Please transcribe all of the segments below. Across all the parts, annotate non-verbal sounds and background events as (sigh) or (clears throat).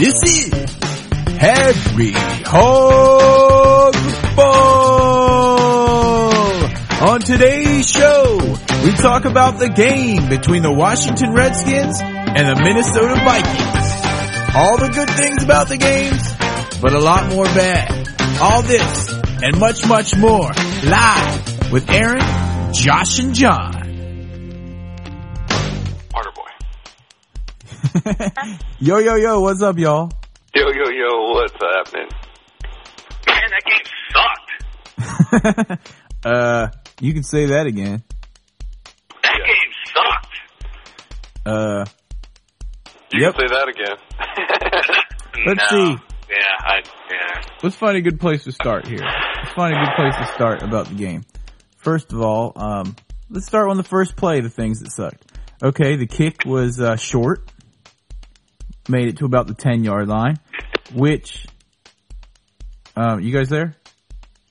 This is Harry Hog Ball. On today's show, we talk about the game between the Washington Redskins and the Minnesota Vikings. All the good things about the games, but a lot more bad. All this and much, much more live with Aaron, Josh, and John. (laughs) yo, yo, yo, what's up, y'all? Yo, yo, yo, what's happening? Man, that game sucked. (laughs) uh, you can say that again. That Yeah. game sucked. Uh, You Yep. can say that again. (laughs) Let's no. see. Yeah, I yeah. let's find a good place to start here. Let's find a good place to start about the game. First of all, um, let's start on the first play, the things that sucked. Okay, the kick was, uh, short. Made it to about the 10 yard line, which, um, you guys there?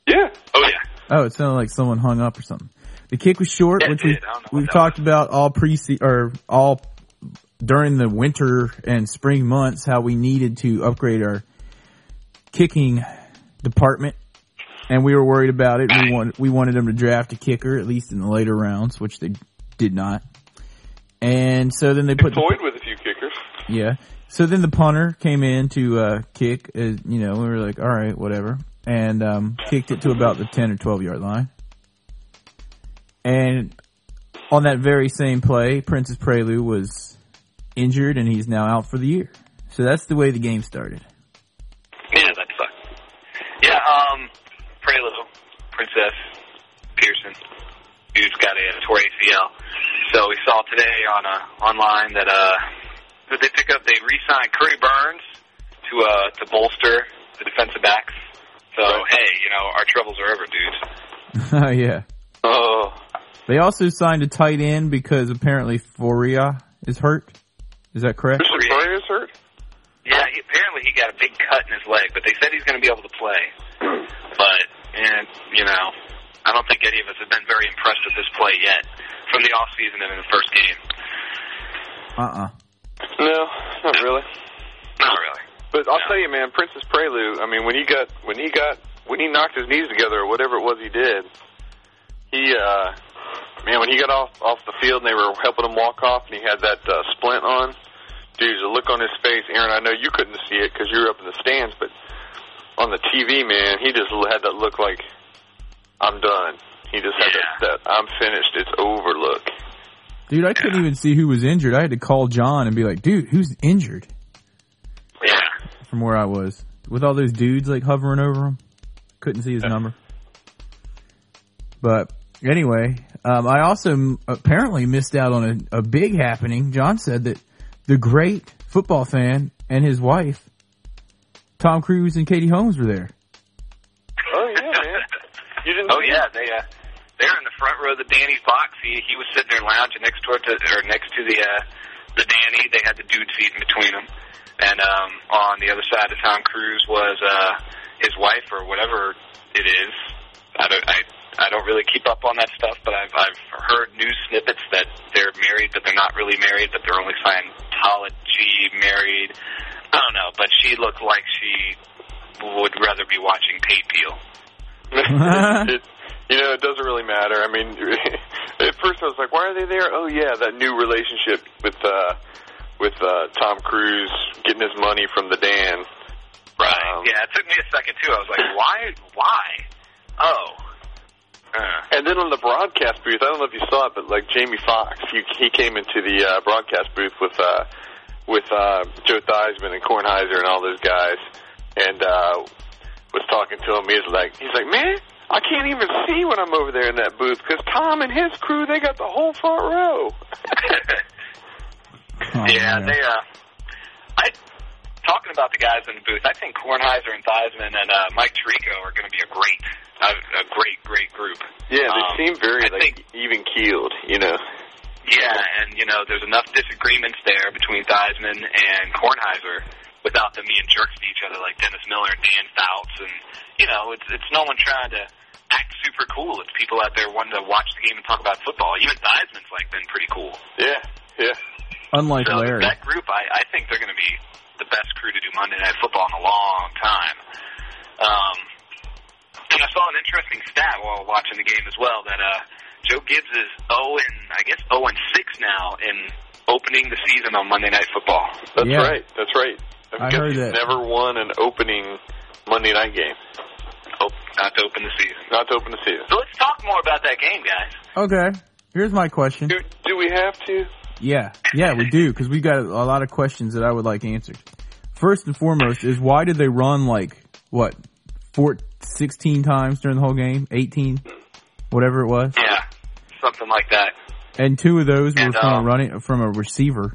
yeah. Oh yeah. Oh, it sounded like someone hung up or something. The kick was short, Yeah, which we, did. I don't know what we've that talked about all pre or all during the winter and spring months how we needed to upgrade our kicking department, and we were worried about it. We wanted we wanted them to draft a kicker at least in the later rounds, which they did not. And so then they put the, with a few kickers. yeah. So then the punter came in to uh, kick. Uh, you know, we were like, all right, whatever, and um, kicked it to about the ten or twelve yard line. And on that very same play, Pierson Prioleau was injured, and he's now out for the year. So that's the way the game started. Yeah, that sucked. Yeah, um Prioleau, Princess Pearson, who's got a torn ACL. So we saw today on uh online that uh who they pick up they re-signed Curry Burns to uh to bolster the defensive backs. So hey, you know, our troubles are over, dudes. (laughs) yeah. Oh. They also signed a tight end because apparently Fauria is hurt. Is that correct? Christian Yeah. Fauria's hurt? Yeah, he, apparently he got a big cut in his leg, but they said he's going to be able to play. But, and you know, I don't think any of us have been very impressed with this play yet from the off season and in the first game. Uh-uh. No, not really. Not really. But I'll No. tell you, man, Pierson Prioleau. I mean, when he got when he got when he knocked his knees together or whatever it was he did, he uh, man, when he got off off the field and they were helping him walk off, and he had that uh, splint on. Dude, the look on his face, Aaron. I know you couldn't see it because you were up in the stands, but on the TV, man, he just had that look like I'm done. He just had Yeah. that, that I'm finished. It's over look. Dude, I couldn't even see who was injured. I had to call John and be like, dude, who's injured? Yeah. From where I was. With all those dudes like hovering over him. Couldn't see his number. But anyway, um, I also m- apparently missed out on a, a big happening. John said that the great football fan and his wife, Tom Cruise and Katie Holmes were there. Front row of the Danny's box. He he was sitting there lounging next door to or next to the uh, the Danny. They had the dude seat in between them, and um, on the other side of Tom Cruise was uh, his wife or whatever it is. I don't I I don't really keep up on that stuff, but I've I've heard news snippets that they're married, but they're not really married, but they're only Scientology married. I don't know, but she looked like she would rather be watching Pay Peel. (laughs) (laughs) you know, it doesn't really matter. I mean, (laughs) at first I was like, "Why are they there?" Oh yeah, that new relationship with uh, with uh, Tom Cruise getting his money from the Dan. Right. Um, yeah, it took me a second too. I was like, why? Why? Oh. Uh, And then on the broadcast booth, I don't know if you saw it, but like Jamie Foxx, he he came into the uh, broadcast booth with uh, with uh, Joe Theismann and Kornheiser and all those guys, and uh, was talking to him. He's like, he's like, man, I can't even see when I'm over there in that booth because Tom and his crew they got the whole front row. (laughs) Oh, yeah, man. they. Uh, I talking about the guys in the booth. I think Kornheiser and Theismann and uh, Mike Tirico are going to be a great, a, a great, great group. Yeah, they Um, seem very I like think- even keeled, you know. Yeah, and you know, there's enough disagreements there between Theismann and Kornheiser without them being jerks to each other like Dennis Miller and Dan Fouts, and you know, it's it's no one trying to act super cool. It's people out there wanting to watch the game and talk about football. Even Theismann's like been pretty cool. Yeah, yeah. Unlike So Larry. that group, I I think they're going to be the best crew to do Monday Night Football in a long time. Um, and I saw an interesting stat while watching the game as well that uh, Joe Gibbs is 0 and I guess 0 and 6 now in opening the season on Monday Night Football. That's Yeah. right. That's right. I guess heard he's that. never won an opening Monday night game. Not to open the season. Not to open the season. So let's talk more about that game, guys. Okay. Here's my question. Do, do we have to? Yeah, yeah, we do because we got a, a lot of questions that I would like answered. First and foremost is why did they run like what, four, 16 times during the whole game, eighteen, whatever it was, Yeah, something like that. and two of those were And, from a um, running from a receiver.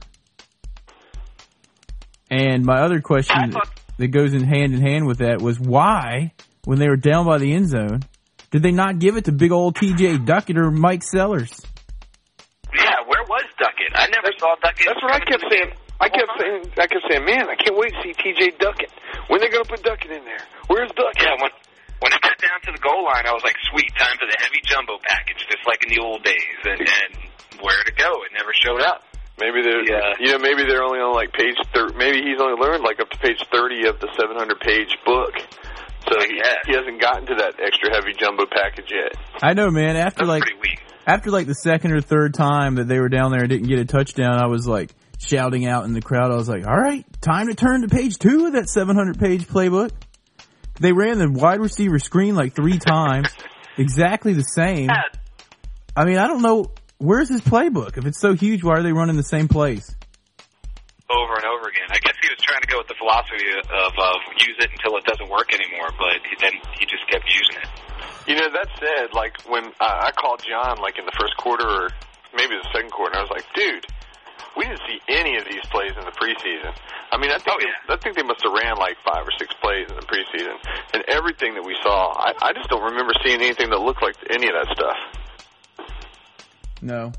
And my other question thought- that goes in hand in hand with that was why, when they were down by the end zone, did they not give it to big old T.J. Duckett or Mike Sellers? Yeah, where was Duckett? I never saw Duckett. That's what I kept saying. I kept saying. I kept saying, man, I can't wait to see T.J. Duckett. When they gonna put Duckett in there? Where's Duckett? Yeah, when when it got down to the goal line, I was like, sweet, time for the heavy jumbo package, just like in the old days. And, and where to go? It never showed up. Maybe they're, Yeah. you know, maybe they're only on like page thir Maybe he's only learned like up to page thirty of the seven hundred page book. So he, Yeah. he hasn't gotten to that extra heavy jumbo package yet. I know, man. After That's like after like the second or third time that they were down there and didn't get a touchdown, I was like shouting out in the crowd. I was like, "All right, time to turn to page two of that 700 page playbook." They ran the wide receiver screen like three times, (laughs) exactly the same. I mean, I don't know where's his playbook. If it's so huge, why are they running the same plays? Over and over again. I guess he was trying to go with the philosophy of, of use it until it doesn't work anymore, but he, then he just kept using it. You know, that said, like when uh, I called John, like in the first quarter or maybe the second quarter, and I was like, dude, we didn't see any of these plays in the preseason. I mean, I think Oh, they, yeah. I think they must have ran like five or six plays in the preseason, and everything that we saw, I, I just don't remember seeing anything that looked like any of that stuff. No.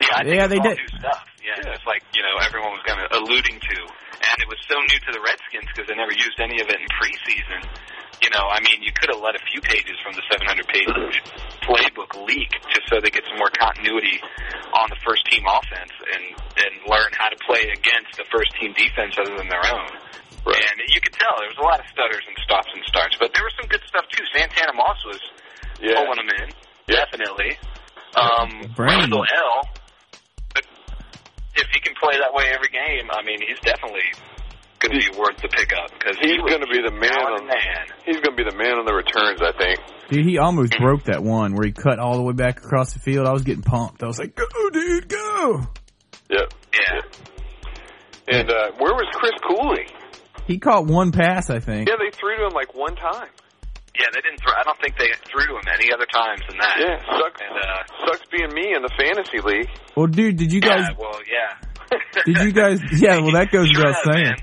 Yeah, I think Yeah, they did. new stuff. Yeah, just like you know everyone was kind of alluding to, and it was so new to the Redskins because they never used any of it in preseason. You know, I mean, you could have let a few pages from the 700 page (clears throat) playbook leak just so they get some more continuity on the first team offense and and learn how to play against the first team defense other than their own. Right. And you could tell there was a lot of stutters and stops and starts, but there was some good stuff too. Santana Moss was Yeah, pulling them in, Yeah. definitely. Um, Brandon. Randle El. But if he can play that way every game, I mean, he's definitely going to be worth the pickup because he's going to be the man on the man. he's going to be the man on the returns. I think. Dude, he almost broke that one where he cut all the way back across the field. I was getting pumped. I was like, "Go, dude, go!" Yep. Yeah. And uh, where was Chris Cooley? He caught one pass, I think. Yeah, they threw to him like one time. Yeah, they didn't throw. I don't think they threw him any other times than that. Yeah, sucks. And uh, Sucks being me in the fantasy league. Well, dude, did you guys? yeah, well, yeah. (laughs) Did you guys? (laughs) Yeah, well, that goes Sure without does, saying.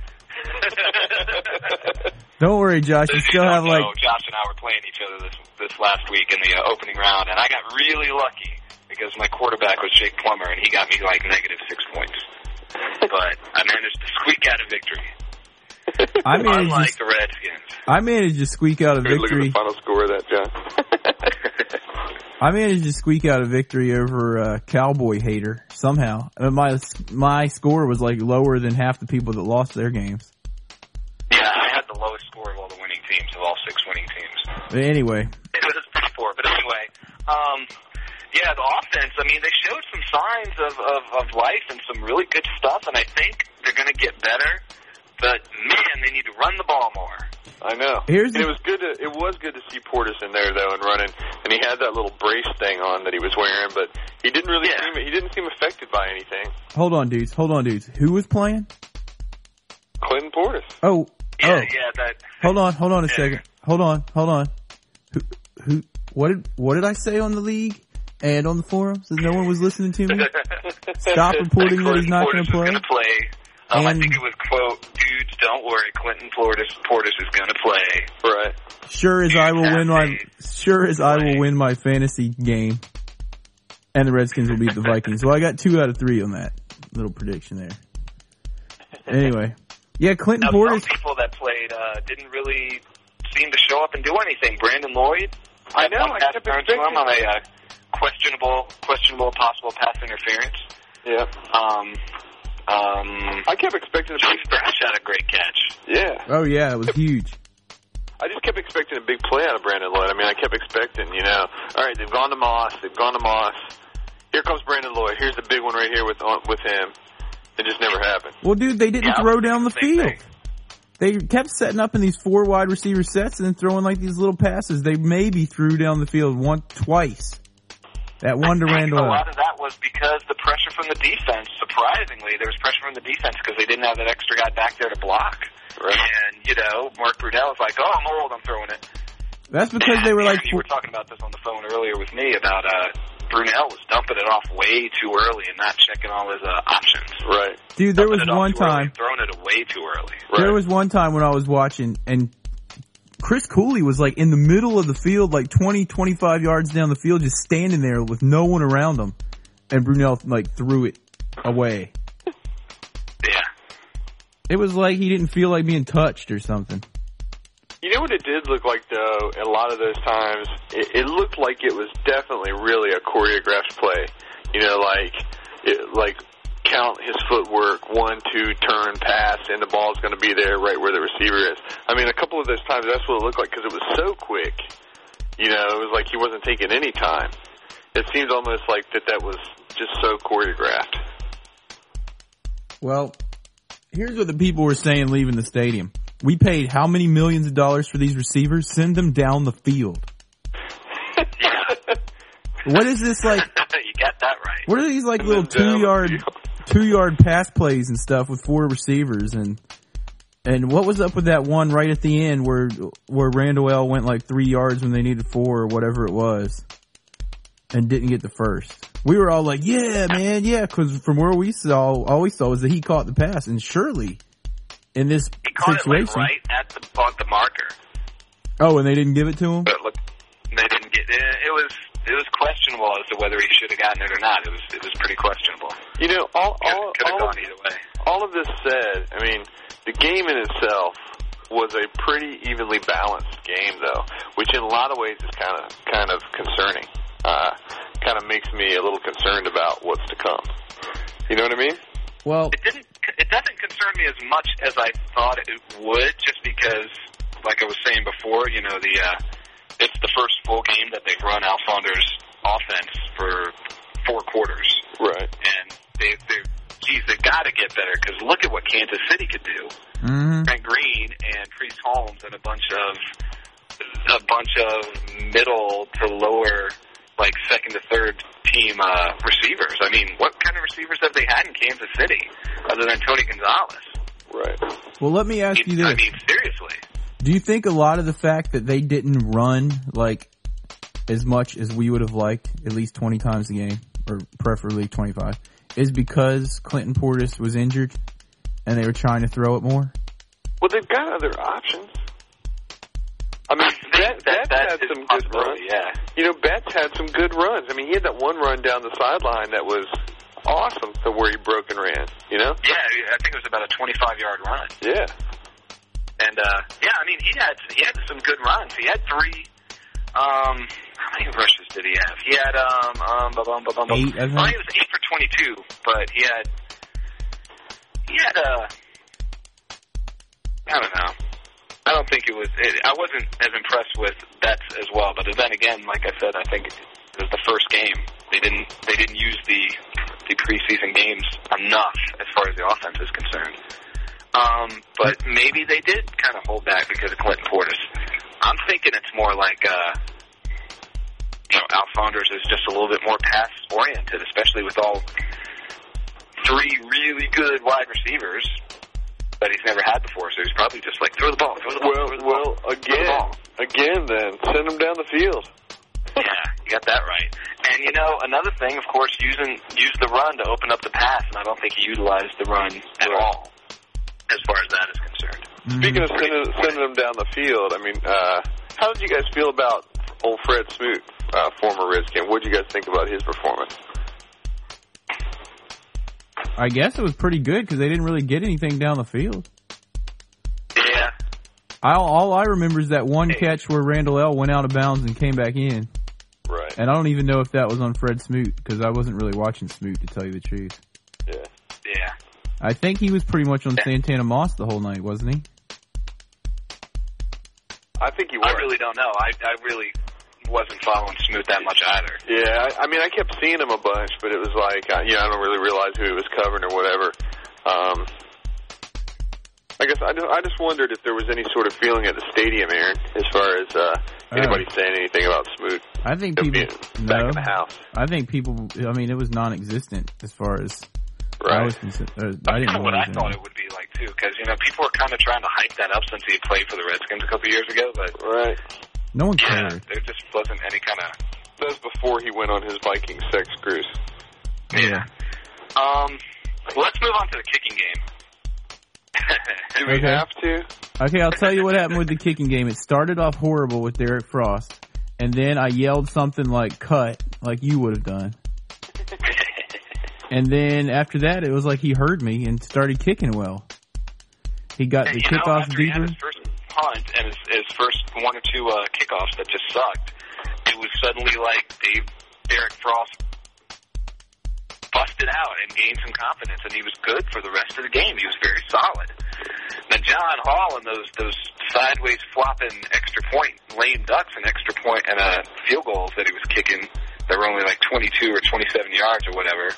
(laughs) Don't worry, Josh. You still have like know, Josh and I were playing each other this this last week in the uh, opening round, and I got really lucky because my quarterback was Jake Plummer, and he got me like negative six points. But I managed to squeak out a victory, (laughs) I managed. unlike To, the Redskins. I managed to squeak out a Here, Look at victory. the final score of that, John. (laughs) I managed to squeak out a victory over a cowboy hater somehow. Uh, My my score was like lower than half the people that lost their games. Yeah, I had the lowest score of all the winning teams, of all six winning teams. But anyway, (laughs) It was pretty poor, but anyway, um, yeah, the offense. I mean, they showed some signs of, of of life and some really good stuff, and I think they're going to get better. But man, they need to run the ball more. I know. Here's and the- it was good to it was good to see Portis in there though and running, and he had that little brace thing on that he was wearing, but he didn't really Yeah. seem he didn't seem affected by anything. hold on, dudes. Hold on, dudes. Who was playing? Clinton Portis. Oh, Yeah, oh. yeah, that. Hold on, hold on a Yeah. second. Hold on, hold on. Who, who, what did, what did I say on the league and on the forums that no one was listening to me? (laughs) Stop reporting that he's not going Portis to play. Is gonna play. Um, I think it was quote, "Dudes, don't worry, Clinton Portis Portis is going to play." Right. Sure as I will win my, sure as I will win my fantasy game, and the Redskins will beat the Vikings. Well, I got two out of three on that little prediction there. Anyway, yeah, Clinton Now, some Portis. people that played uh, didn't really seem to show up and do anything. Brandon Lloyd, I know, I pass kept to him expecting- on a uh, questionable, questionable possible pass interference. Yeah. Um, Um, I kept expecting a Chase Thrash had a great catch. yeah. Oh yeah, it was huge. I just kept expecting a big play out of Brandon Lloyd. I mean, I kept expecting, you know, all right, they've gone to Moss, they've gone to Moss. Here comes Brandon Lloyd. Here's the big one right here with with him. It just never happened. Well, dude, they didn't Yeah, throw down the field. thing. They kept setting up in these four wide receiver sets and then throwing like these little passes. They maybe threw down the field once, twice. That one to I Randall. A lot of that was because the pressure from the defense. Surprisingly, there was pressure from the defense because they didn't have that extra guy back there to block. Right. And you know, Mark Brunell was like, "Oh, I'm old. I'm throwing it." That's because they were like, you were talking about this on the phone earlier with me about uh, Brunell was dumping it off way too early and not checking all his uh, options. Right. dude, there was Dumping it off one too early time. throwing it away too early. Right. There was one time when I was watching and Chris Cooley was like in the middle of the field, like 20, 25 yards down the field, just standing there with no one around him. And Brunell like threw it away. (laughs) Yeah. It was like he didn't feel like being touched or something. You know what it did look like though? A lot of those times, it, it looked like it was definitely really a choreographed play. You know, like it, like count his footwork, one, two, turn, pass, and the ball's going to be there right where the receiver is. I mean, a couple of those times that's what it looked like because it was so quick. You know, it was like he wasn't taking any time. It seems almost like that that was just so choreographed. Well, here's what the people were saying leaving the stadium. We paid how many millions of dollars for these receivers? Send them down the field. (laughs) What is this like? you got that right. What are these like little two yard, two yard pass plays and stuff with four receivers and and what was up with that one right at the end where where Randle El went like three yards when they needed four or whatever it was, and didn't get the first. We were all like, "Yeah, man, yeah," because from where we saw, all we saw was that he caught the pass, and surely in this He caught it situation, like right at the on the marker, oh, and they didn't give it to him. but look, they didn't get. It, it was it was questionable as to whether he should have gotten it or not. It was it was pretty questionable. You know, all all all, gone either way. all of this said, I mean, the game in itself was a pretty evenly balanced game, though, which in a lot of ways is kind of kind of concerning. Uh, kind of makes me a little concerned about what's to come. You know what I mean? Well, It didn't. It doesn't concern me as much as I thought it would, just because, like I was saying before, you know, the uh, it's the first full game that they've run Al Saunders' offense for four quarters, Right. and they they geez, they got to get better because look at what Kansas City could do. hmm Trent Green and Priest Holmes and a bunch of a bunch of middle to lower, like second to third team uh, receivers. I mean, what kind of receivers have they had in Kansas City other than Tony Gonzalez? Right. well, let me ask you this: I mean, seriously. Do you think a lot of the fact that they didn't run like as much as we would have liked, at least 20 times a game, or preferably 25, is because Clinton Portis was injured and they were trying to throw it more? Well, they've got other options. I mean, Bet, that, Betts that had some good runs. Yeah. You know, Betts had some good runs. I mean, he had that one run down the sideline that was awesome to where he broke and ran. You know? Yeah, I think it was about a 25 yard run. Yeah. And uh yeah, I mean he had he had some good runs. He had three um how many rushes did he have? He had um um bum, bum, bum, bum. Eight, I think. Well, he was eight for twenty two, but he had he had uh I don't know. I don't think it was. It, I wasn't as impressed with Betts as well, but then again, like I said, I think it was the first game. They didn't. They didn't use the the preseason games enough as far as the offense is concerned. Um, but maybe they did kind of hold back because of Clinton Portis. I'm thinking it's more like, uh, you know, Al Saunders is just a little bit more pass oriented, especially with all three really good wide receivers that he's never had before. So he's probably just like throw the ball, throw the ball, Well, throw the well, ball. the again, ball. again, then send him down the field. Yeah, you got that right. And you know, another thing, of course, using use the run to open up the pass, and I don't think he utilized the run at all, as far as that is concerned. Speaking of sending, sending them down the field, I mean, uh, how did you guys feel about old Fred Smoot, uh, former Redskin? What did you guys think about his performance? I guess it was pretty good because they didn't really get anything down the field. Yeah, I, all I remember is that one catch where Randle El went out of bounds and came back in. Right. And I don't even know if that was on Fred Smoot because I wasn't really watching Smoot to tell you the truth. Yeah. yeah. I think he was pretty much on Santana Moss the whole night, wasn't he? I think he was. I really don't know. I I really wasn't following Smoot that much either. Yeah, I, I mean, I kept seeing him a bunch, but it was like, uh, you know, I don't really realize who he was covering or whatever. Um, I guess I just, I just wondered if there was any sort of feeling at the stadium, Aaron, as far as uh, anybody saying anything about Smoot I think him people being back no. in the house. I think people. I mean, it was non-existent as far as I Right. was concerned. Uh, I didn't That's know what I thought it would be like too, because you know people were kind of trying to hype that up since he played for the Redskins a couple years ago, but Right. No one yeah, cared. there just wasn't any kind of That was before he went on his Viking sex cruise. yeah. Um, let's move on to the kicking game. (laughs) Do we Okay. have to? Okay, I'll tell you what happened with the kicking game. It started off horrible with Derrick Frost, and then I yelled something like "cut," like you would have done. And then after that, it was like he heard me and started kicking well. He got the you know, kickoffs after he had deeper. his first punt and his, his first one or two uh, kickoffs that just sucked, it was suddenly like Dave Derrick Frost busted out and gained some confidence, and he was good for the rest of the game. He was very solid. Now John Hall and those those sideways flopping extra point lame ducks and extra point and uh, field goals that he was kicking that were only like 22 or 27 yards or whatever.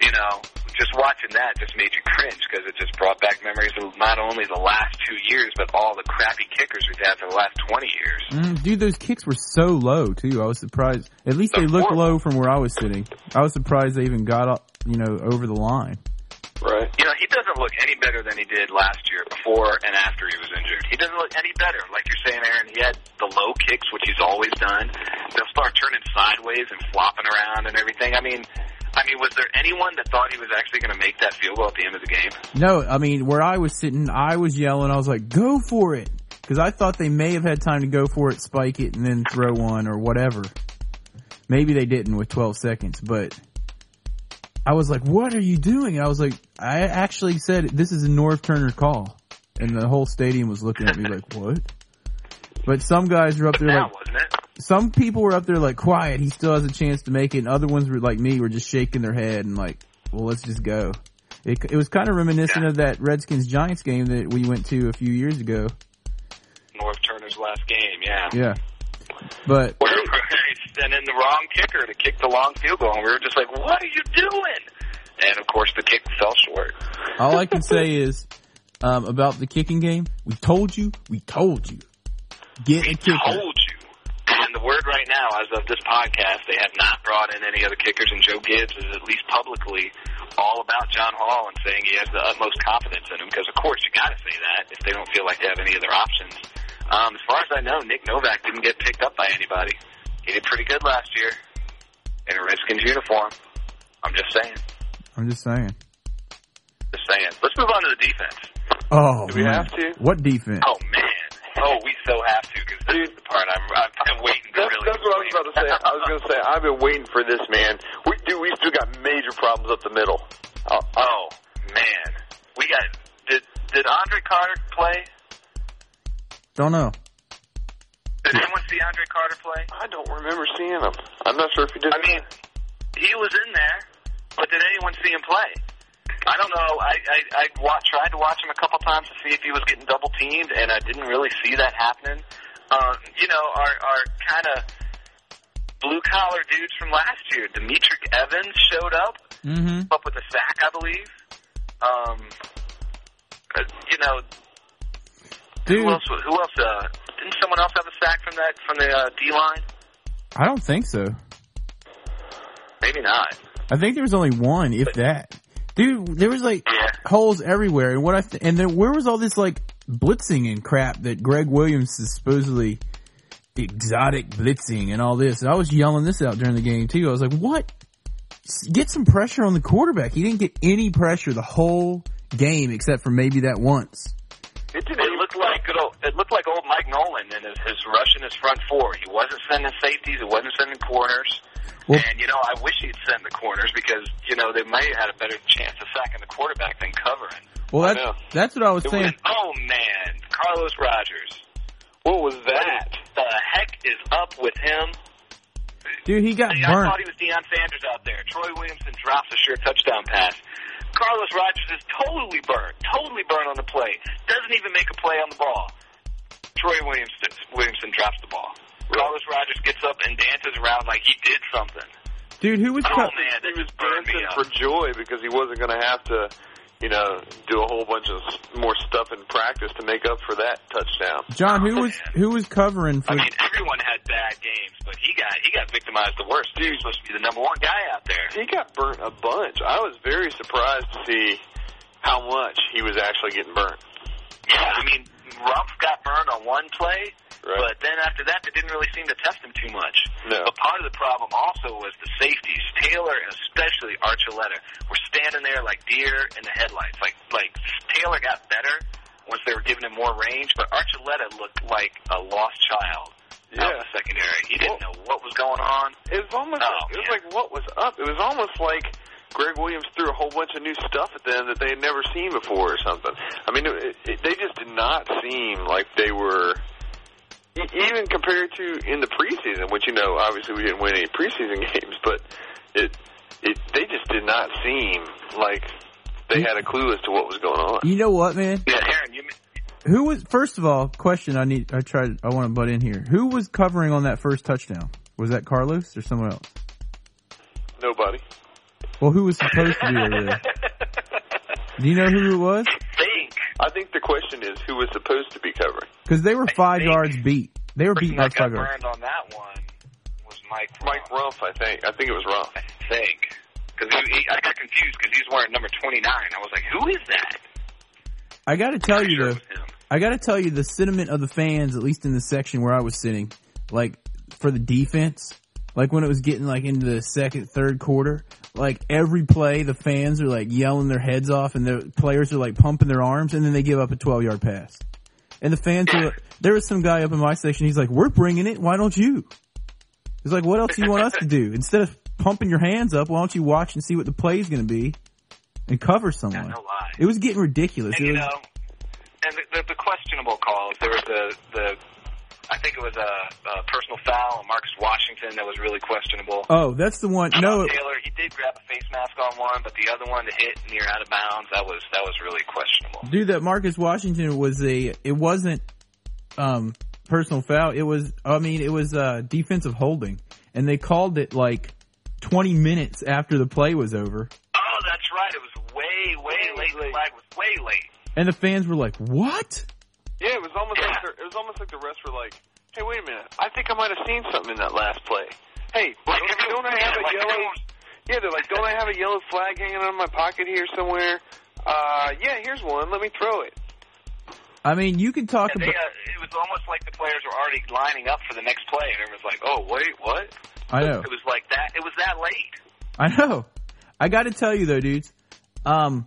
You know, just watching that just made you cringe because it just brought back memories of not only the last two years but all the crappy kickers we've had for the last 20 years. Mm, dude, those kicks were so low too. I was surprised. At least they looked low from where I was sitting. I was surprised they even got up, you know, over the line. Right. You know, he doesn't look any better than he did last year, before and after he was injured. He doesn't look any better. Like you're saying, Aaron, he had the low kicks, which he's always done. They'll start turning sideways and flopping around and everything. I mean, I mean, was there anyone that thought he was actually going to make that field goal at the end of the game? No, I mean, where I was sitting, I was yelling. I was like, "Go for it!" Because I thought they may have had time to go for it, spike it, and then throw one or whatever. Maybe they didn't with 12 seconds, but I was like, "What are you doing?" And I was like, I actually said, "This is a Norv Turner call," and the whole stadium was looking at me like, (laughs) "What?" But some guys were up there now, like, wasn't it? Some people were up there like, "Quiet, he still has a chance to make it," and other ones were like me, were just shaking their head and like, "Well, let's just go." It, it was kind of reminiscent Yeah. of that Redskins Giants game that we went to a few years ago. Norv Turner's last game, yeah. Yeah, but (laughs) Where we sent in the wrong kicker to kick the long field goal, and we were just like, "What are you doing?" And of course, the kick fell short. (laughs) all I can say is um, about the kicking game. We told you. We told you. Get a kicker. told now, as of this podcast, they have not brought in any other kickers, and Joe Gibbs is at least publicly all about John Hall and saying he has the utmost confidence in him. Because of course you got to say that if they don't feel like they have any other options. Um, as far as I know, Nick Novak didn't get picked up by anybody. He did pretty good last year in a Redskins uniform. I'm just saying. I'm just saying. Just saying. Let's move on to the defense. Oh, Do we man. have to? What defense? Oh man. Oh, we so have to because this is the part I'm, I'm, I'm waiting to That's, really. that's what I was about to say. I was going to say I've been waiting for this man. We do. We still got major problems up the middle. Uh, uh, Oh man, we got did did Andre Carter play? Don't know. Did anyone see Andre Carter play? I don't remember seeing him. I'm not sure if he did. I mean, he was in there, but did anyone see him play? I don't know. I I, I wa- tried to watch him a couple times to see if he was getting double teamed, and I didn't really see that happening. Um, you know, our our kind of blue collar dudes from last year, Demetric Evans showed up. Mm-hmm. up with a sack, I believe. Um, uh, you know, Dude, who else? Who else? Uh, didn't someone else have a sack from that from the uh, D line? I don't think so. Maybe not. I think there was only one, if that. Dude, there was like Yeah. holes everywhere, and what I th- and then where was all this like blitzing and crap that Gregg Williams is supposedly exotic blitzing and all this? And I was yelling this out during the game too. I was like, "What? Get some pressure on the quarterback." He didn't get any pressure the whole game except for maybe that once. it It looked like good old, it looked like old Mike Nolan and his, his rush in his front four. He wasn't sending safeties. He wasn't sending corners. Well- and you know, I wish he'd send the corners because you know they might have had a better chance of sacking the quarterback than covering. Well, that's that's what I was It saying. was, oh man, Carlos Rogers. What was that? The heck is up with him? Dude, he got I burnt. thought he was Deion Sanders out there. Troy Williamson drops a sure touchdown pass. Carlos Rogers is totally burned, totally burned on the play. Doesn't even make a play on the ball. Troy Williamson, Williamson drops the ball. Carlos Rogers gets up and dances around like he did something. Dude, who was Oh co- man, He was just dancing for joy because he wasn't going to have to, you know, do a whole bunch of more stuff in practice to make up for that touchdown. John? Who Oh, was man. (laughs) who was covering for? I mean, everyone had bad games, but he got he got victimized the worst. He was supposed to be the number one guy out there. He got burnt a bunch. I was very surprised to see how much he was actually getting burnt. Yeah, I mean, Rumph got burned on one play, Right. but then after that, they didn't really seem to test him too much. No. But part of the problem also was the safeties. Taylor and especially Archuleta were standing there like deer in the headlights. Like like Taylor got better once they were giving him more range, but Archuleta looked like a lost child out in the secondary. He didn't know what was going on. It was almost. Oh, it was man. like what was up. It was almost like Gregg Williams threw a whole bunch of new stuff at them that they had never seen before or something. I mean, it, it, they just did not seem like they were. Even compared to in the preseason, which you know, obviously we didn't win any preseason (laughs) games, but it, it, they just did not seem like they had a clue as to what was going on. You know what, man? Yeah, Aaron, you Who was first of all? Question. I need. I tried. I want to butt in here. Who was covering on that first touchdown? Was that Carlos or someone else? Nobody. Well, who was supposed to be over there? (laughs) Do you know who it was? Think I think the question is who was supposed to be covering. Because they were five yards beat. They were beat by that got five yards. burned on that one was Mike. Mike Rumph. Rumph, I think. I think it was Rumph. I think. Because I got confused because he's wearing number 29. I was like, who is that? I got to tell you sure though. it was him. I got to tell you the sentiment of the fans, at least in the section where I was sitting, like for the defense, like when it was getting like into the second, third quarter, like every play, the fans are like yelling their heads off and the players are like pumping their arms and then they give up a 12 yard pass. And the fans are, there was some guy up in my section, he's like, we're bringing it, why don't you? He's like, what else do you want us to do? Instead of pumping your hands up, why don't you watch and see what the play is gonna be and cover someone? no lie. It was getting ridiculous. And It you was- know, and the, the, the questionable calls. There was the the, I think it was a, a personal foul on Marcus Washington that was really questionable. oh, that's the one. No, Taylor, he did grab a face mask on one, but the other one to hit near out of bounds, that was that was really questionable. Dude, that Marcus Washington was a. It wasn't um personal foul. It was. I mean, it was uh defensive holding, and they called it like 20 minutes after the play was over, Oh, that's right. It was way, way late. The flag was way late. and the fans were like, "What?" Yeah, it was almost Yeah. like the, it was almost like the refs were like, "Hey, wait a minute! I think I might have seen something in that last play. Hey, Like don't, everyone- don't I have yeah, a (laughs) like yellow? everyone- (laughs) Yeah, they're like, don't I have a yellow flag hanging on my pocket here somewhere? Uh, yeah, here's one. Let me throw it. I mean, you can talk And they, about. uh, it was almost like the players were already lining up for the next play, and everyone's like, "Oh, wait, what?" I know. It was like that. It was that late. I know. I got to tell you though, dudes. Um,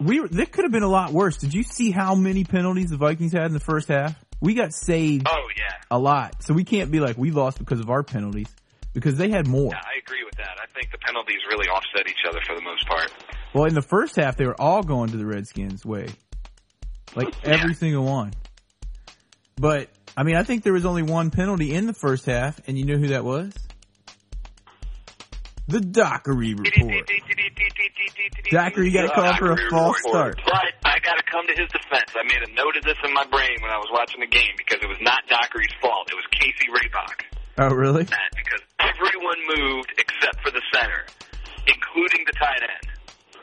we were, this could have been a lot worse. Did you see how many penalties the Vikings had in the first half? We got saved Oh yeah, a lot, so we can't be like we lost because of our penalties because they had more. yeah, I agree with that. I think the penalties really offset each other for the most part. Well, in the first half, they were all going to the Redskins' way, like every Yeah. single one. But I mean, I think there was only one penalty in the first half, and you know who that was? The Dockery report. Dockery got called for a false start. But I got to come to his defense. I made a note of this in my brain when I was watching the game because it was not Dockery's fault. It was Casey Rabach. Oh, really? That because everyone moved except for the center, including the tight end.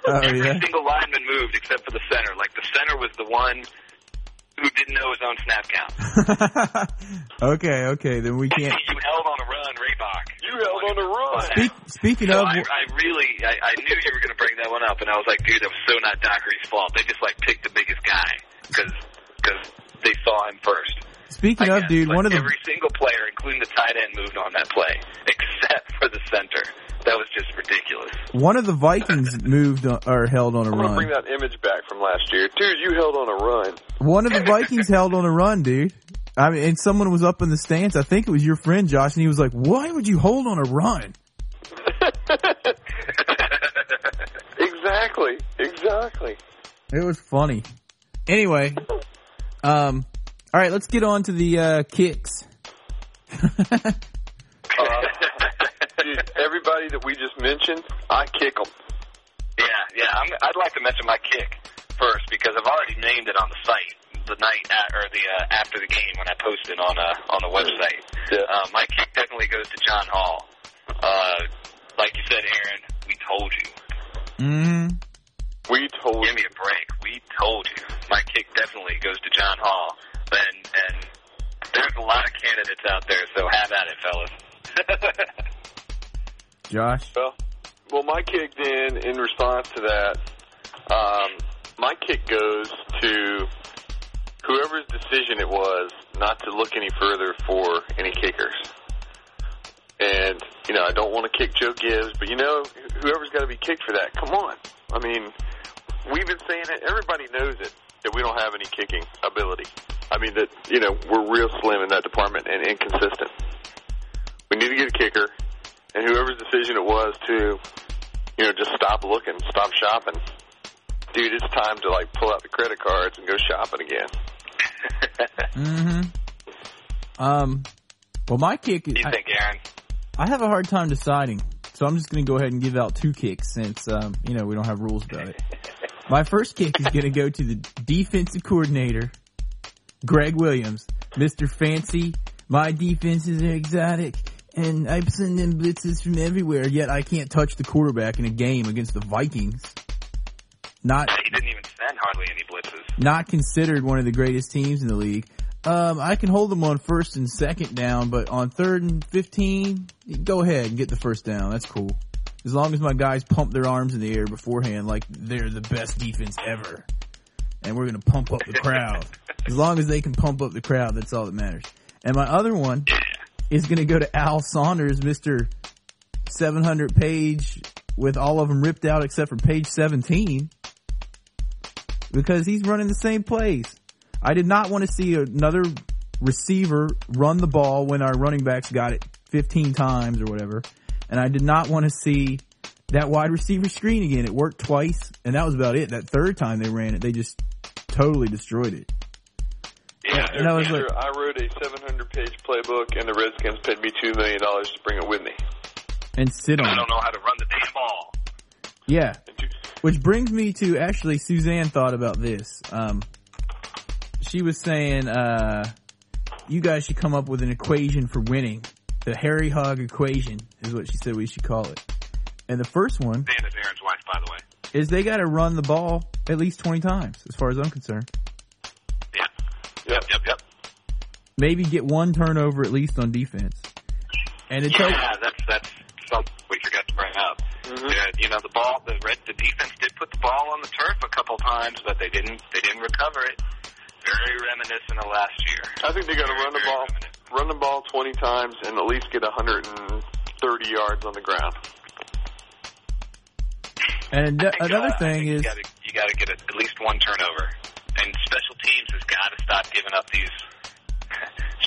Oh, Every yeah. single lineman moved except for the center. Like the center was the one who didn't know his own snap count. (laughs) okay, okay, then we can't. (laughs) you held on a run, Rabach. You held on a run. Speak, speaking So of, I, I really, I, I knew you were going to bring that one up, and I was like, dude, that was so not Dockery's fault. They just like picked the biggest guy because because they saw him first. speaking I of, guess. dude, But one of the every single player, including the tight end, moved on that play (laughs) except for the center. That was just ridiculous. one of the Vikings (laughs) moved on, or held on a I'm gonna bring that image back from last year, dude. You held on a run. One of the (laughs) Vikings held on a run, dude. I mean, and someone was up in the stands. I think it was your friend Josh, and he was like, "Why would you hold on a run?" (laughs) exactly, exactly. It was funny. Anyway, um, all right, let's get on to the uh, kicks. Uh, dude, everybody that we just mentioned, I kick them. Yeah, yeah. I'm, I'd like to mention my kick first because I've already named it on the site the night at, or the uh, after the game when I posted on uh, on the website. Yeah. Uh, my kick definitely goes to John Hall. Uh, like you said, Aaron, we told you. Mm-hmm. We told Give me a break. We told you. My kick definitely goes to John Hall. And and there's a lot of candidates out there, so have at it, fellas. (laughs) Josh. Well, well, my kick then, in response to that, um, my kick goes to whoever's decision it was not to look any further for any kickers. And, you know, I don't want to kick Joe Gibbs, but, you know, whoever's got to be kicked for that, come on. I mean, we've been saying it. Everybody knows it, that we don't have any kicking ability. I mean, that, you know, we're real slim in that department and inconsistent. We need to get a kicker and whoever's decision it was to, you know, just stop looking, stop shopping. Dude, it's time to like pull out the credit cards and go shopping again. Mm-hmm. Um. Well, my kick. What do you I, think, Aaron? I have a hard time deciding, so I'm just going to go ahead and give out two kicks since um, you know we don't have rules about it. My first kick is going to go to the defensive coordinator, Gregg Williams, Mr. Fancy. My defenses are exotic, and I'm sending blitzes from everywhere. Yet I can't touch the quarterback in a game against the Vikings. Not He didn't even send hardly any blitzes. not considered one of the greatest teams in the league. Um, I can hold them on first and second down, but on third and 15, go ahead and get the first down. That's cool. As long as my guys pump their arms in the air beforehand like they're the best defense ever. And we're going to pump up the crowd. (laughs) As long as they can pump up the crowd, that's all that matters. And my other one is going to go to Al Saunders, Mr. 700 page with all of them ripped out except for page 17 because he's running the same plays. I did not want to see another receiver run the ball when our running backs got it 15 times or whatever. And I did not want to see that wide receiver screen again. It worked twice and that was about it. That third time they ran it, they just totally destroyed it. Yeah, And I was like, I wrote a 700 page playbook, and the Redskins paid me $2 million to bring it with me. and sit on it. I don't know how to run the damn ball. Yeah. Which brings me to actually Suzanne thought about this. Um, she was saying, uh, you guys should come up with an equation for winning. The Harry Hog equation is what she said we should call it. And the first one Dan is Aaron's wife, by the way. is they gotta run the ball at least 20 times, as far as I'm concerned. Maybe get one turnover at least on defense. And it tells, Yeah, that's that's something we forgot to bring up. Yeah, you know the ball, the red, the defense did put the ball on the turf a couple times, but they didn't they didn't recover it. Very reminiscent of last year. I think they got to run the ball, reminiscent. run the ball 20 times, and at least get 130 yards on the ground. and I think, another uh, thing is, you gotta, you got to get at least one turnover, and special teams has got to stop giving up these.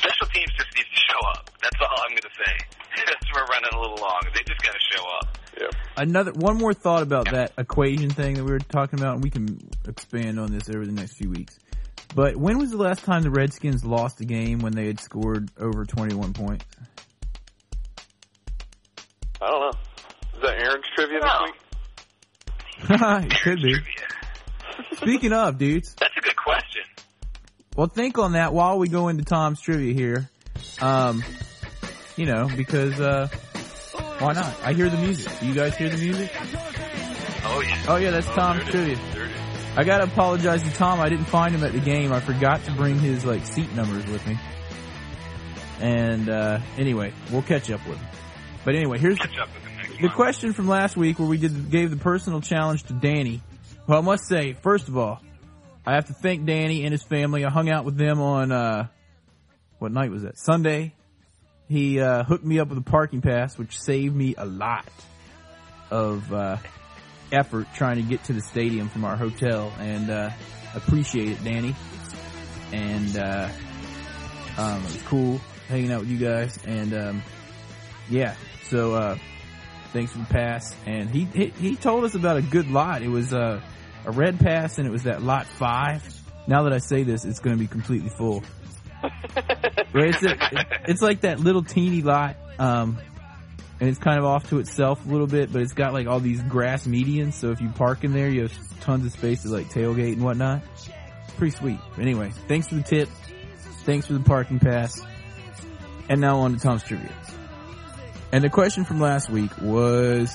Special teams just need to show up. That's all I'm going to say. (laughs) We're running a little long. They just got to show up. Yeah. another one more thought about that equation thing that we were talking about, and we can expand on this over the next few weeks. But when was the last time the Redskins lost a game when they had scored over 21 points? I don't know. Is that Aaron's trivia this No. week? (laughs) it could be. (laughs) Speaking of, dudes, That's a good question. Well, think on that while we go into Tom's trivia here. Um, you know, because, uh, why not? I hear the music. Do you guys hear the music? Oh yeah. Oh yeah, that's Tom's trivia. There it is. I gotta apologize to Tom. I didn't find him at the game. I forgot to bring his like seat numbers with me. And uh anyway, we'll catch up with him. But anyway, here's Catch up with the the question from last week where we did gave the personal challenge to Danny. Well, I must say, first of all, I have to thank Danny and his family. I hung out with them on uh what night was that? Sunday. He uh hooked me up with a parking pass, which saved me a lot of uh effort trying to get to the stadium from our hotel and uh appreciate it, Danny. And uh um it was cool hanging out with you guys and um yeah, so uh thanks for the pass. And he, he he told us about a good lot. It was uh, a red pass, and it was that lot five. Now that I say this, it's going to be completely full. But it's a, it's like that little teeny lot, um, and it's kind of off to itself a little bit, but it's got like all these grass medians. So if you park in there, you have tons of space to like tailgate and whatnot. Pretty sweet. Anyway, thanks for the tip. Thanks for the parking pass. And now on to Tom's trivia. And the question from last week was,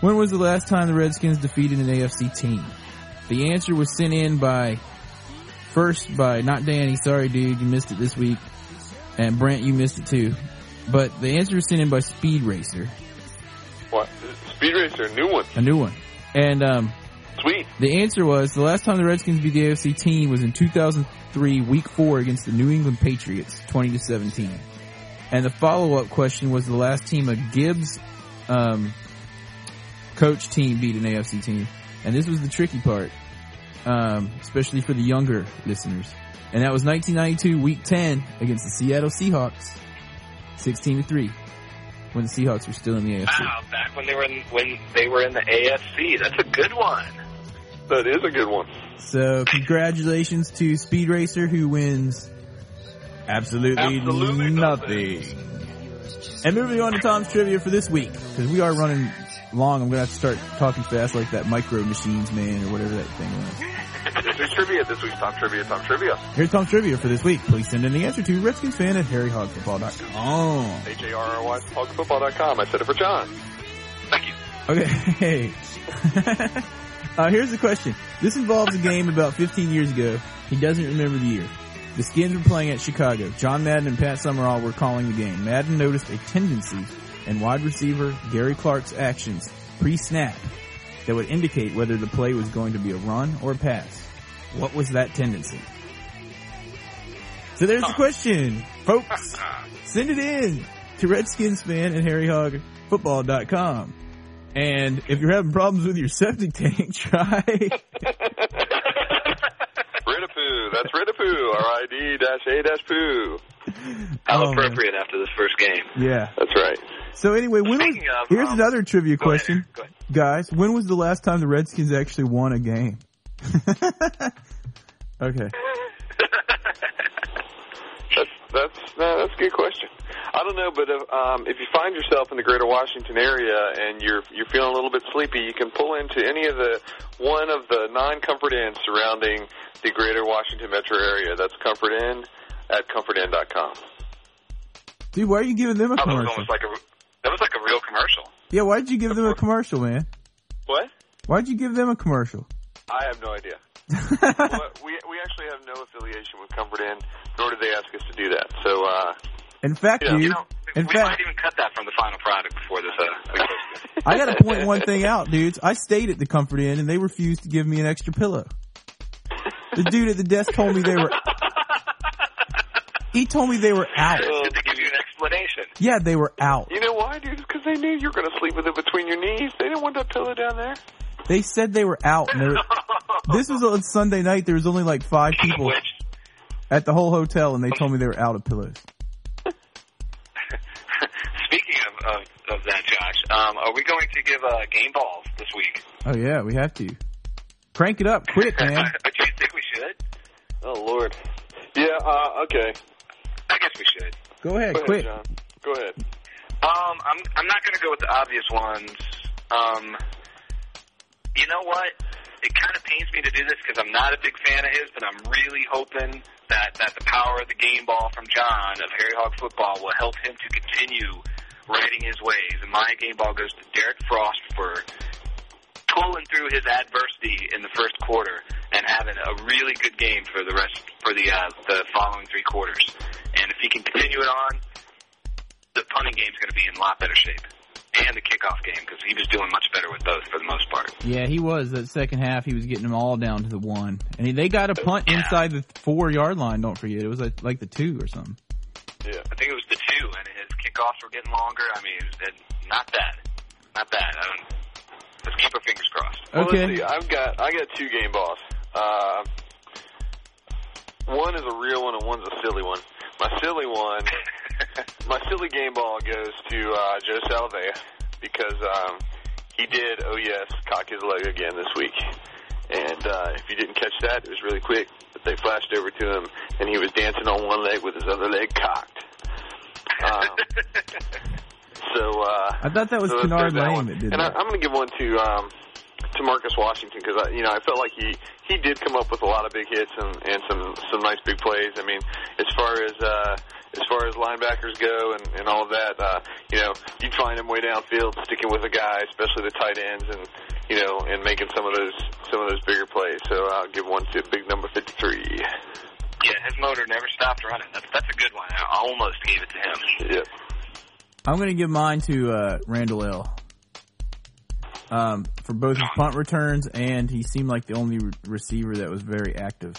when was the last time the Redskins defeated an AFC team? The answer was sent in by, first by, not Danny, sorry dude, you missed it this week. And Brent, you missed it too. But the answer was sent in by Speed Racer. What? Speed Racer, a new one. A new one. And, um, Sweet. The answer was the last time the Redskins beat the AFC team was in 2003, week four against the New England Patriots, 20 to 17. And the follow up question was the last team a Gibbs, um, coach team beat an AFC team. And this was the tricky part, um, especially for the younger listeners. And that was 1992, week 10 against the Seattle Seahawks, 16 to 3 when the Seahawks were still in the AFC. Wow, back when they were in when they were in the AFC. That's a good one. That is a good one. So congratulations to Speed Racer who wins absolutely, Absolutely nothing. And moving on to Tom's trivia for this week because we are running long. I'm gonna have to start talking fast like that Micro Machines man or whatever that thing was. This is trivia. This week's Tom Trivia. Tom Trivia. Here's Tom's trivia for this week. Please send in the answer to Redskins fan at harryhogfootball.com. H A R R Y hogfootball.com. I said it for John. Thank you. Okay. (laughs) uh, here's the question. This involves a game about 15 years ago. He doesn't remember the year. The Skins were playing at Chicago. John Madden and Pat Summerall were calling the game. Madden noticed a tendency in wide receiver Gary Clark's actions pre-snap that would indicate whether the play was going to be a run or a pass. What was that tendency? So there's the question, folks. (laughs) Send it in to RedskinsFan at harryhogfootball.com. And if you're having problems with your septic tank, (laughs) try (laughs) Ridapoo. That's Ridapoo. R-I-D dash A dash poo. How Oh, man. appropriate after this first game. yeah. That's right. So anyway, when was, Speaking of, here's um, another trivia Go ahead. question, ahead. guys. When was the last time the Redskins actually won a game? (laughs) okay. (laughs) That's that's no, that's a good question. I don't know, but if, um, if you find yourself in the Greater Washington area and you're you're feeling a little bit sleepy, you can pull into any of the one of the nine Comfort Inns surrounding the Greater Washington metro area. That's Comfort Inn at comfortinn.com. Dude, why are you giving them a Oh, that was commercial? almost like a that was like a real commercial. Yeah, why'd you give them a commercial, man? What? Why'd you give them a commercial? I have no idea. (laughs) well, we we actually have no affiliation with Comfort Inn, nor did they ask us to do that. So uh, In fact, dude, You know, in we fact, might even cut that from the final product before this. Uh. I gotta point one thing out, dudes. I stayed at the Comfort Inn and they refused to give me an extra pillow. The dude at the desk told me they were, he told me they were out. Did they give you an explanation? Yeah, they were out. you know why, dude? Because they knew you were going to sleep with it between your knees. They didn't want that pillow down there. They said they were out. And they were, (laughs) this was on Sunday night. There was only like five people at the whole hotel and they told me they were out of pillows. (laughs) speaking of, of, of that, Josh, um, are we going to give uh, game balls this week? Oh yeah, we have to. Crank it up quick, (laughs) man. Do you think we should? Oh Lord. Yeah. Uh, okay. I guess we should. Go ahead, Go ahead, quick. John. Go ahead. Um, I'm I'm not going to go with the obvious ones. Um, you know what? It kind of pains me to do this because I'm not a big fan of his, but I'm really hoping that that the power of the game ball from John of Harry Hog Football will help him to continue riding his ways. And my game ball goes to Derrick Frost for pulling through his adversity in the first quarter and having a really good game for the rest for the uh, the following three quarters. And if he can continue it on, the punting game's going to be in a lot better shape, and the kickoff game because he was doing much better with both for the most part. Yeah, he was. That second half, he was getting them all down to the one, and he, they got a punt Yeah. inside the four yard line. Don't forget, it was like, like the two or something. Yeah. I think it was the two, and his kickoffs were getting longer. I mean, it, not bad, not bad. I don't, let's keep our fingers crossed. Well, Okay. let's see. I've got I got two game balls. Uh, one is a real one and one's a silly one. My silly one, (laughs) my silly game ball goes to uh, Joe Salvea because um, he did, oh yes, cock his leg again this week. And uh, if you didn't catch that, it was really quick. But they flashed over to him, and he was dancing on one leg with his other leg cocked. Um, (laughs) So uh, I thought that was so Kennard go that Lane that did and that. I, I'm going to give one to um, to Marcus Washington because you know I felt like he he did come up with a lot of big hits and and some some nice big plays. I mean, as far as uh, as far as linebackers go and and all of that, uh, you know, you'd find him way downfield sticking with a guy, especially the tight ends, and you know, and making some of those some of those bigger plays. So I'll give one to big number 53. Yeah, his motor never stopped running. That's that's a good one. I almost gave it to him. Yep. I'm going to give mine to uh, Randle El. Um, for both his punt returns and he seemed like the only re- receiver that was very active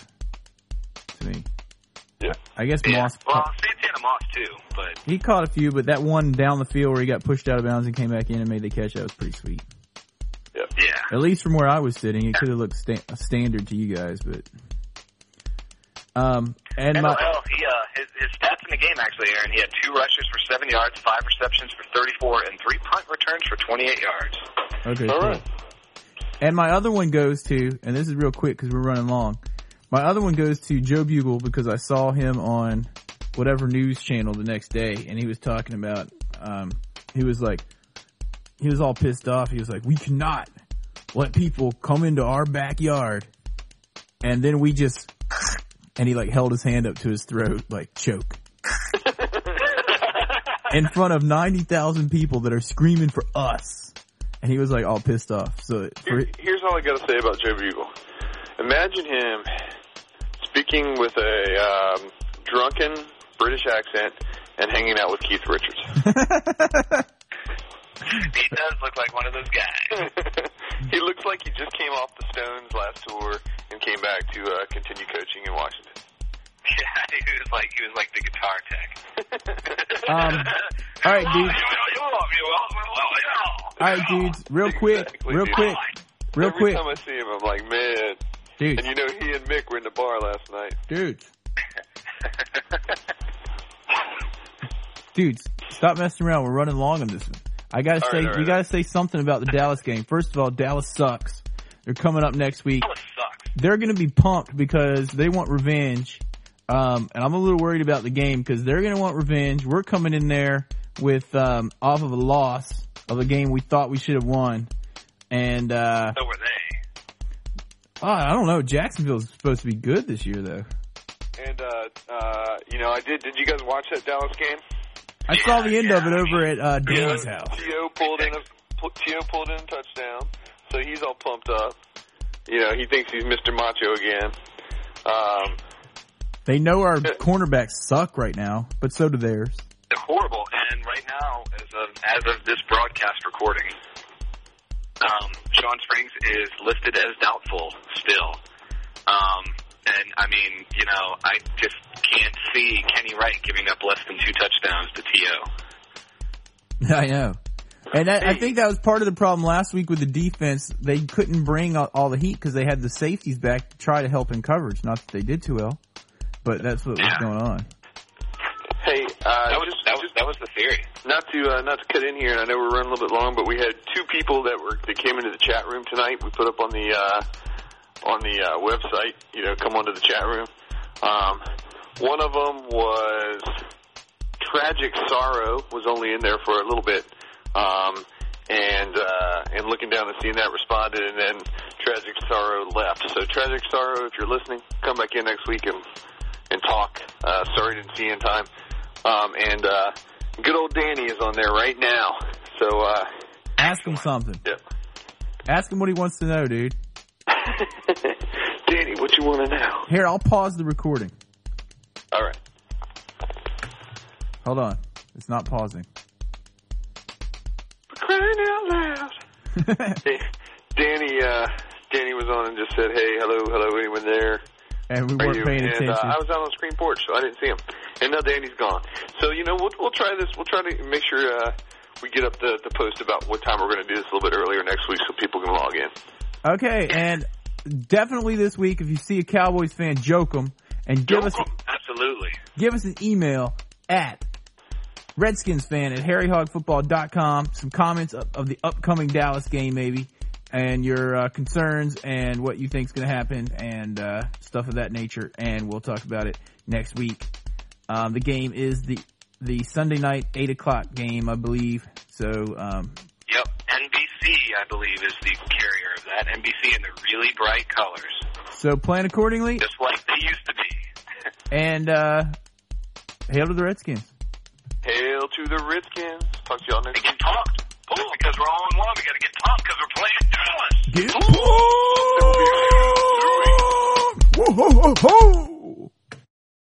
to me. Yeah. I guess Yeah. Moss Well, Santana Moss too, but he caught a few, but that one down the field where he got pushed out of bounds and came back in and made the catch, that was pretty sweet. Yep. yeah. At least from where I was sitting, it could have looked sta- standard to you guys, but um, and And my well, he uh, his, his stats in the game actually, Aaron. He had two rushes for seven yards, five receptions for thirty-four, and three punt returns for twenty-eight yards. okay, All cool. right. And my other one goes to, and this is real quick because we're running long. My other one goes to Joe Bugel because I saw him on whatever news channel the next day, and he was talking about. Um, he was like, he was all pissed off. He was like, "We cannot let people come into our backyard," and then we just, and he like held his hand up to his throat, like choke. (laughs) in front of 90,000 people that are screaming for us. And he was like all pissed off. So for, Here- Here's all I got to say about Joe Bugel. Imagine him speaking with a um, drunken British accent and hanging out with Keith Richards. (laughs) He does look like one of those guys. (laughs) he looks like he just came off the Stones last tour and came back to uh, continue coaching in Washington. Yeah, (laughs) he was like he was like the guitar tech. (laughs) Um, all right, (laughs) dude. All right, dudes. Real quick, Exactly, real dude. quick, real Every quick, time I see him, I'm like, man. dude, And you know, he and Mick were in the bar last night. dudes, dudes. Stop messing around. We're running long on this one. I gotta All say, right, all you right. gotta say something about the Dallas game. First of all, Dallas sucks. They're coming up next week. Dallas sucks. They're gonna be pumped because they want revenge. Um, and I'm a little worried about the game because they're gonna want revenge. We're coming in there with um, off of a loss of a game we thought we should have won, and uh, So were they. oh, I don't know. Jacksonville's supposed to be good this year, though. And uh, uh, you know, I did. Did you guys watch that Dallas game? I saw the end of it over at uh, T.O. Danny's house. T.O. pulled in a T.O. pulled in a touchdown, so he's all pumped up. You know, he thinks he's Mr. Macho again. Um, They know our (laughs) cornerbacks suck right now, but so do theirs. They're horrible. And right now, as of as of this broadcast recording, um, Shawn Springs is listed as doubtful still. Um, and I mean, you know, I just can't see Kenny Wright giving up less than two touchdowns to To. (laughs) I know. And that, I think that was part of the problem last week with the defense. They couldn't bring all, all the heat because they had the safeties back to try to help in coverage. Not that they did too well, but that's what was Yeah. going on. hey, uh, That was just, that was just that was the theory. not to uh, not to cut in here, and I know we're running a little bit long, but we had two people that were that came into the chat room tonight. We put up on the uh, on the uh, website. You know, come onto the chat room. Um, one of them was tragic sorrow was only in there for a little bit, um, and uh, and looking down and seeing that responded, and then tragic sorrow left. So tragic sorrow, if you're listening, come back in next week and and talk. Uh, sorry didn't see you in time. Um, and uh, good old Danny is on there right now. So uh, Ask him something. yeah. Ask him what he wants to know, dude. (laughs) Danny, what you want to know? Here, I'll pause the recording. All right. Hold on. It's not pausing. Crying out loud. (laughs) Danny, uh, Danny was on and just said, "Hey, hello, hello, anyone there?" And we weren't paying and attention. uh, I was out on the screen porch, so I didn't see him. And now Danny's gone. So you know, we'll we'll try this. We'll try to make sure uh, we get up the the post about what time we're going to do this a little bit earlier next week, so people can log in. okay, and definitely this week, if you see a Cowboys fan, joke them and give us Absolutely. give us an email at redskinsfan at harryhogfootball.com. Some comments of the upcoming Dallas game, maybe, and your uh, concerns and what you think's going to happen and uh, stuff of that nature. And we'll talk about it next week. Um, the game is the the Sunday night eight o'clock game, I believe. So, um, Yep, NBC, I believe, is the carrier of that. NBC in the really bright colors, so plan accordingly. just like they used to be. (laughs) And uh, hail to the Redskins. Hail to the Redskins. Talk to y'all next Get talked. Oh, because we're all in one, we got to get talked because we're playing Dallas. Get Whoa, ho, ho, ho.